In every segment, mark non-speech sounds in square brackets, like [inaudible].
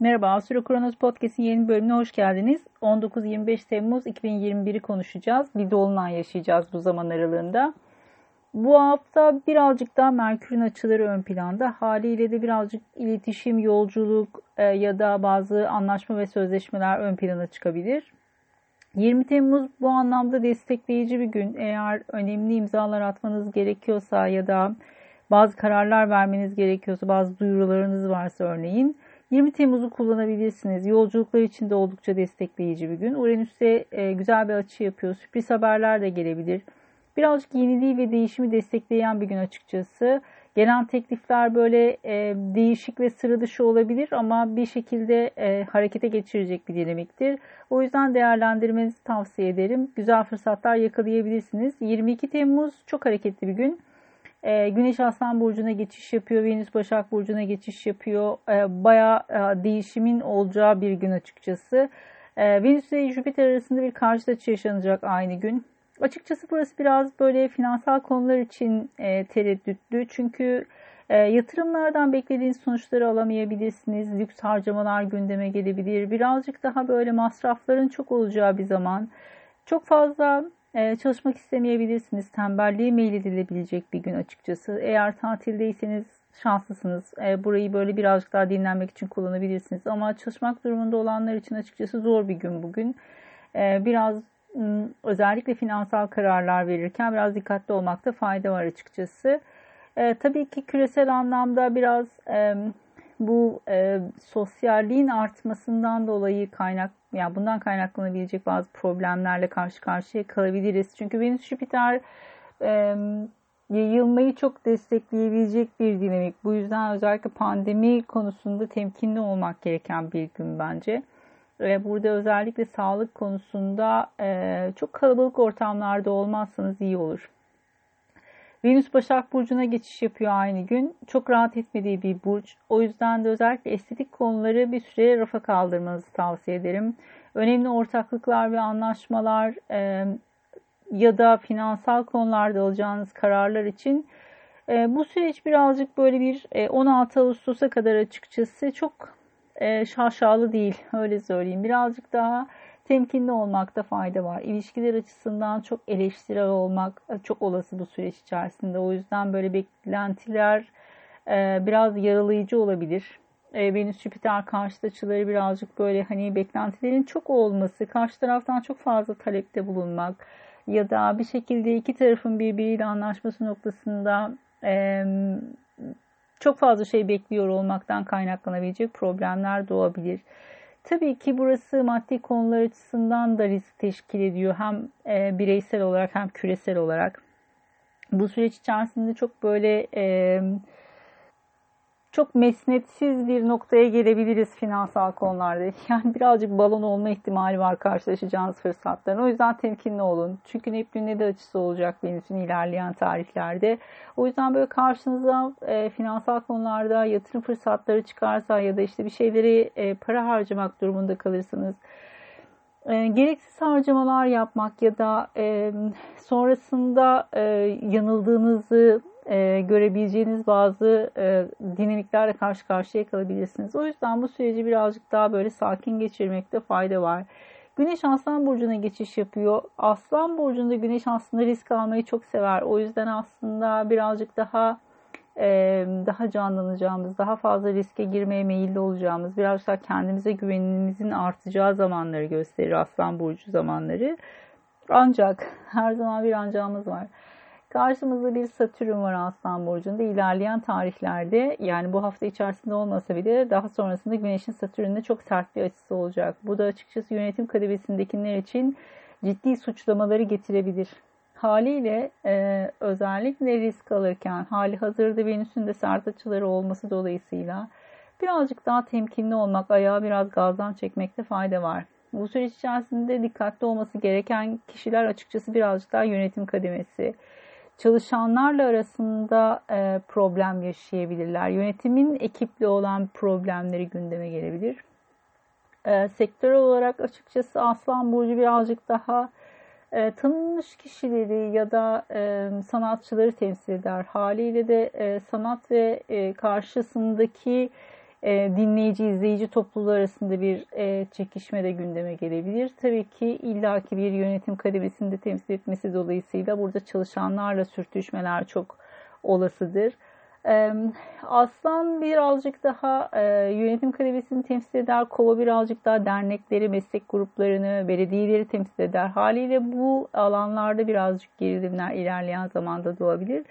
Merhaba, Astro Kronos Podcast'in yeni bölümüne hoş geldiniz. 19-25 Temmuz 2021'i konuşacağız. Bir dolunay yaşayacağız bu zaman aralığında. Bu hafta birazcık daha Merkür'ün açıları ön planda. Haliyle de birazcık iletişim, yolculuk e, ya da bazı anlaşma ve sözleşmeler ön plana çıkabilir. 20 Temmuz bu anlamda destekleyici bir gün. Eğer önemli imzalar atmanız gerekiyorsa ya da bazı kararlar vermeniz gerekiyorsa, bazı duyurularınız varsa örneğin 20 Temmuz'u kullanabilirsiniz. Yolculuklar için de oldukça destekleyici bir gün. Uranüs'te e, güzel bir açı yapıyor. Sürpriz haberler de gelebilir. Birazcık yeniliği ve değişimi destekleyen bir gün açıkçası. Gelen teklifler böyle e, değişik ve sıra dışı olabilir ama bir şekilde e, harekete geçirecek bir dinamiktir. O yüzden değerlendirmenizi tavsiye ederim. Güzel fırsatlar yakalayabilirsiniz. 22 Temmuz çok hareketli bir gün. E, Güneş Aslan Burcu'na geçiş yapıyor. Venüs Başak Burcu'na geçiş yapıyor. E, bayağı e, değişimin olacağı bir gün açıkçası. E, Venüs ve Jüpiter arasında bir karşıt açı yaşanacak aynı gün. Açıkçası burası biraz böyle finansal konular için e, tereddütlü. Çünkü e, yatırımlardan beklediğiniz sonuçları alamayabilirsiniz. Lüks harcamalar gündeme gelebilir. Birazcık daha böyle masrafların çok olacağı bir zaman. Çok fazla e, çalışmak istemeyebilirsiniz. Tembelliğe meyledilebilecek bir gün açıkçası. Eğer tatildeyseniz şanslısınız. E, burayı böyle birazcık daha dinlenmek için kullanabilirsiniz. Ama çalışmak durumunda olanlar için açıkçası zor bir gün bugün. E, biraz özellikle finansal kararlar verirken biraz dikkatli olmakta fayda var açıkçası. Tabii ki küresel anlamda biraz bu e, sosyalliğin artmasından dolayı kaynak yani bundan kaynaklanabilecek bazı problemlerle karşı karşıya kalabiliriz. Çünkü Venüs Jüpiter e, yayılmayı çok destekleyebilecek bir dinamik. Bu yüzden özellikle pandemi konusunda temkinli olmak gereken bir gün bence. Ve burada özellikle sağlık konusunda e, çok kalabalık ortamlarda olmazsanız iyi olur. Venüs Başak Burcu'na geçiş yapıyor aynı gün. Çok rahat etmediği bir burç. O yüzden de özellikle estetik konuları bir süre rafa kaldırmanızı tavsiye ederim. Önemli ortaklıklar ve anlaşmalar e, ya da finansal konularda alacağınız kararlar için e, bu süreç birazcık böyle bir e, 16 Ağustos'a kadar açıkçası çok e, şaşalı değil öyle söyleyeyim. Birazcık daha temkinli olmakta fayda var. İlişkiler açısından çok eleştirel olmak e, çok olası bu süreç içerisinde. O yüzden böyle beklentiler e, biraz yaralayıcı olabilir. E, Venüs Jüpiter karşıt açıları birazcık böyle hani beklentilerin çok olması, karşı taraftan çok fazla talepte bulunmak ya da bir şekilde iki tarafın birbiriyle anlaşması noktasında e, çok fazla şey bekliyor olmaktan kaynaklanabilecek problemler doğabilir. Tabii ki burası maddi konular açısından da risk teşkil ediyor. Hem e, bireysel olarak hem küresel olarak. Bu süreç içerisinde çok böyle e, çok mesnetsiz bir noktaya gelebiliriz finansal konularda. [laughs] Yani birazcık balon olma ihtimali var karşılaşacağınız fırsatların. O yüzden temkinli olun. Çünkü Neptün'le de açısı olacak Venüs'ün ilerleyen tarihlerde. O yüzden böyle karşınıza e, finansal konularda yatırım fırsatları çıkarsa ya da işte bir şeyleri e, para harcamak durumunda kalırsınız. E, gereksiz harcamalar yapmak ya da e, sonrasında e, yanıldığınızı e, görebileceğiniz bazı e, dinamiklerle karşı karşıya kalabilirsiniz. O yüzden bu süreci birazcık daha böyle sakin geçirmekte fayda var. Güneş Aslan Burcu'na geçiş yapıyor. Aslan Burcu'nda Güneş aslında risk almayı çok sever. O yüzden aslında birazcık daha e, daha canlanacağımız, daha fazla riske girmeye meyilli olacağımız, biraz daha kendimize güvenimizin artacağı zamanları gösterir Aslan Burcu zamanları. Ancak her zaman bir ancağımız var. Karşımızda bir Satürn var Aslan Burcu'nda. İlerleyen tarihlerde yani bu hafta içerisinde olmasa bile daha sonrasında Güneş'in Satürn'de çok sert bir açısı olacak. Bu da açıkçası yönetim kademesindekiler için ciddi suçlamaları getirebilir. Haliyle e, özellikle risk alırken hali hazırda Venüs'ün de sert açıları olması dolayısıyla birazcık daha temkinli olmak, ayağı biraz gazdan çekmekte fayda var. Bu süreç içerisinde dikkatli olması gereken kişiler açıkçası birazcık daha yönetim kademesi, çalışanlarla arasında e, problem yaşayabilirler. Yönetimin ekiple olan problemleri gündeme gelebilir. E, sektörel olarak açıkçası Aslan Burcu birazcık daha e, tanınmış kişileri ya da e, sanatçıları temsil eder. Haliyle de e, sanat ve e, karşısındaki e, dinleyici izleyici topluluğu arasında bir e, çekişme de gündeme gelebilir. Tabii ki illaki bir yönetim kademesinde temsil etmesi dolayısıyla burada çalışanlarla sürtüşmeler çok olasıdır. E, Aslan birazcık daha e, yönetim kademesini temsil eder. Kova birazcık daha dernekleri, meslek gruplarını, belediyeleri temsil eder. Haliyle bu alanlarda birazcık gerilimler ilerleyen zamanda doğabilir.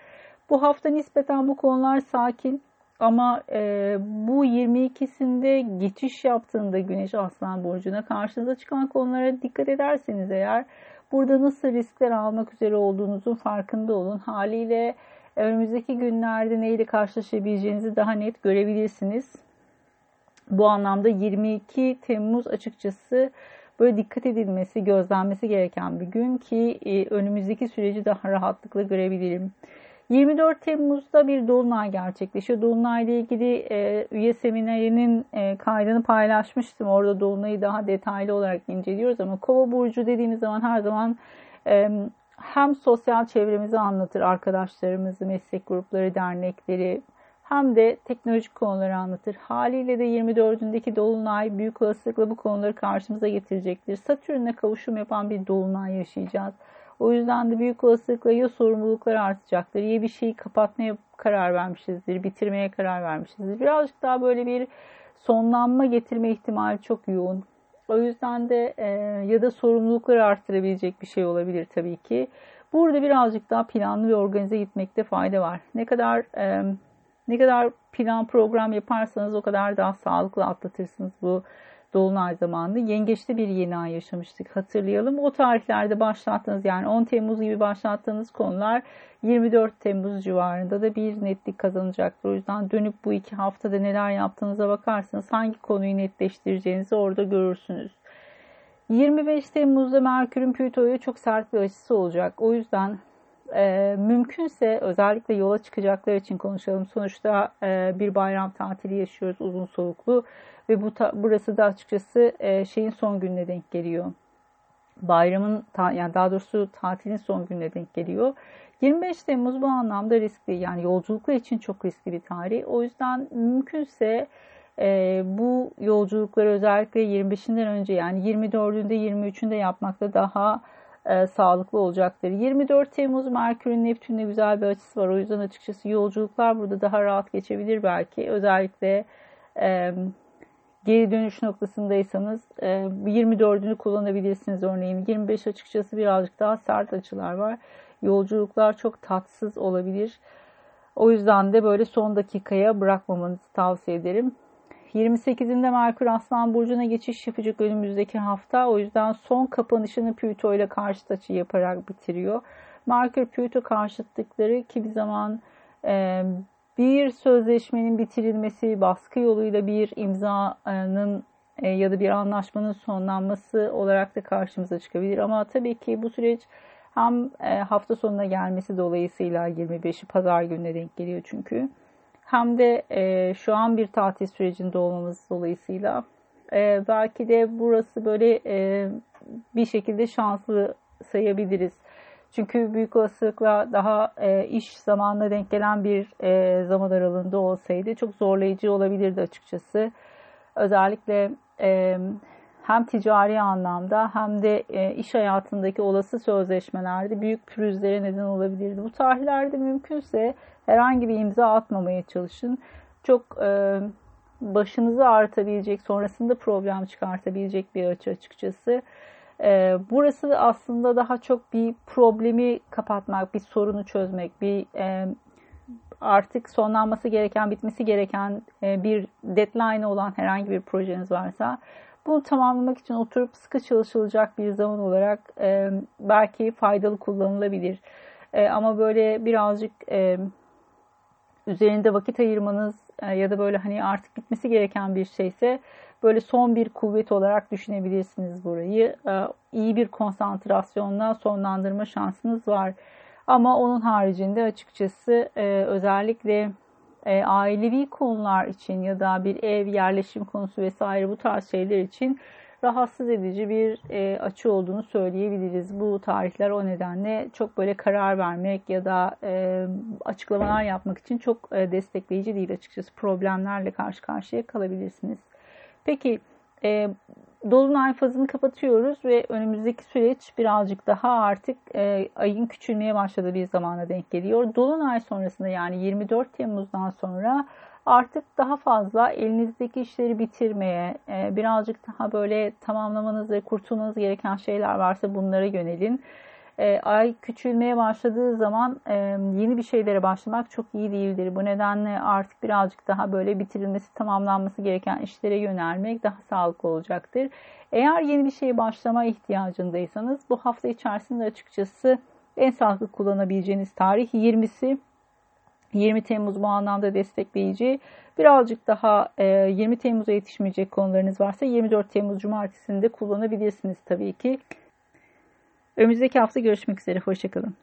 Bu hafta nispeten bu konular sakin. Ama e, bu 22'sinde geçiş yaptığında Güneş Aslan Burcu'na karşınıza çıkan konulara dikkat ederseniz eğer burada nasıl riskler almak üzere olduğunuzun farkında olun. Haliyle önümüzdeki günlerde neyle karşılaşabileceğinizi daha net görebilirsiniz. Bu anlamda 22 Temmuz açıkçası böyle dikkat edilmesi, gözlenmesi gereken bir gün ki e, önümüzdeki süreci daha rahatlıkla görebilirim. 24 Temmuz'da bir dolunay gerçekleşiyor. Dolunay ile ilgili e, üye seminerinin e, kaydını paylaşmıştım. Orada dolunayı daha detaylı olarak inceliyoruz ama Kova burcu dediğimiz zaman her zaman e, hem sosyal çevremizi anlatır, arkadaşlarımızı, meslek grupları, dernekleri hem de teknolojik konuları anlatır. Haliyle de 24'ündeki dolunay büyük olasılıkla bu konuları karşımıza getirecektir. Satürn'le kavuşum yapan bir dolunay yaşayacağız. O yüzden de büyük olasılıkla ya sorumluluklar artacaktır ya bir şeyi kapatmaya karar vermişizdir, bitirmeye karar vermişizdir. Birazcık daha böyle bir sonlanma getirme ihtimali çok yoğun. O yüzden de e, ya da sorumlulukları arttırabilecek bir şey olabilir tabii ki. Burada birazcık daha planlı ve organize gitmekte fayda var. Ne kadar e, ne kadar plan program yaparsanız o kadar daha sağlıklı atlatırsınız bu Dolunay zamanında yengeçte bir yeni ay yaşamıştık hatırlayalım. O tarihlerde başlattığınız yani 10 Temmuz gibi başlattığınız konular 24 Temmuz civarında da bir netlik kazanacaktır. O yüzden dönüp bu iki haftada neler yaptığınıza bakarsanız hangi konuyu netleştireceğinizi orada görürsünüz. 25 Temmuz'da Merkür'ün Plüto'ya çok sert bir açısı olacak. O yüzden e, mümkünse özellikle yola çıkacaklar için konuşalım. Sonuçta e, bir bayram tatili yaşıyoruz uzun soluklu ve bu ta, burası da açıkçası e, şeyin son gününe denk geliyor. Bayramın ta, yani daha doğrusu tatilin son gününe denk geliyor. 25 Temmuz bu anlamda riskli yani yolculuklar için çok riskli bir tarih. O yüzden mümkünse e, bu yolculukları özellikle 25'inden önce yani 24'ünde 23'ünde yapmakta daha e, sağlıklı olacaktır. 24 Temmuz Merkür'ün Neptün'le güzel bir açısı var. O yüzden açıkçası yolculuklar burada daha rahat geçebilir belki. Özellikle e, geri dönüş noktasındaysanız e, 24'ünü kullanabilirsiniz örneğin. 25 açıkçası birazcık daha sert açılar var. Yolculuklar çok tatsız olabilir. O yüzden de böyle son dakikaya bırakmamanızı tavsiye ederim. 28'inde Merkür Aslan Burcu'na geçiş yapacak önümüzdeki hafta. O yüzden son kapanışını Plüto ile karşıt açı yaparak bitiriyor. Merkür Plüto karşıtlıkları kimi zaman e, bir sözleşmenin bitirilmesi, baskı yoluyla bir imzanın e, ya da bir anlaşmanın sonlanması olarak da karşımıza çıkabilir. Ama tabii ki bu süreç hem e, hafta sonuna gelmesi dolayısıyla 25'i pazar gününe denk geliyor çünkü hem de e, şu an bir tatil sürecinde olmamız dolayısıyla belki de burası böyle bir şekilde şanslı sayabiliriz. Çünkü büyük olasılıkla daha e, iş zamanına denk gelen bir e, zaman aralığında olsaydı çok zorlayıcı olabilirdi açıkçası. Özellikle e, hem ticari anlamda hem de e, iş hayatındaki olası sözleşmelerde büyük pürüzlere neden olabilirdi. Bu tarihlerde mümkünse herhangi bir imza atmamaya çalışın. Çok e, başınızı artabilecek, sonrasında problem çıkartabilecek bir açı açıkçası. E, burası aslında daha çok bir problemi kapatmak, bir sorunu çözmek, bir e, artık sonlanması gereken, bitmesi gereken e, bir deadline olan herhangi bir projeniz varsa bunu tamamlamak için oturup sıkı çalışılacak bir zaman olarak e, belki faydalı kullanılabilir. Ama böyle birazcık üzerinde vakit ayırmanız ya da böyle hani artık bitmesi gereken bir şeyse böyle son bir kuvvet olarak düşünebilirsiniz burayı. E, iyi bir konsantrasyonla sonlandırma şansınız var. Ama onun haricinde açıkçası e, özellikle e, ailevi konular için ya da bir ev yerleşim konusu vesaire bu tarz şeyler için rahatsız edici bir e, açı olduğunu söyleyebiliriz. Bu tarihler o nedenle çok böyle karar vermek ya da açıklamalar yapmak için çok destekleyici değil açıkçası. Problemlerle karşı karşıya kalabilirsiniz. Peki e, Dolunay fazını kapatıyoruz ve önümüzdeki süreç birazcık daha artık e, ayın küçülmeye başladığı bir zamana denk geliyor. Dolunay sonrasında yani 24 Temmuz'dan sonra artık daha fazla elinizdeki işleri bitirmeye, e, birazcık daha böyle tamamlamanız ve kurtulmanız gereken şeyler varsa bunlara yönelin. E, ay küçülmeye başladığı zaman e, yeni bir şeylere başlamak çok iyi değildir. Bu nedenle artık birazcık daha böyle bitirilmesi, tamamlanması gereken işlere yönelmek daha sağlıklı olacaktır. Eğer yeni bir şey başlama ihtiyacındaysanız bu hafta içerisinde açıkçası en sağlıklı kullanabileceğiniz tarih 20'si 20 Temmuz bu anlamda destekleyici. Birazcık daha 20 Temmuz'a yetişmeyecek konularınız varsa 24 Temmuz Cumartesi'nde kullanabilirsiniz tabii ki. Önümüzdeki hafta görüşmek üzere. Hoşçakalın.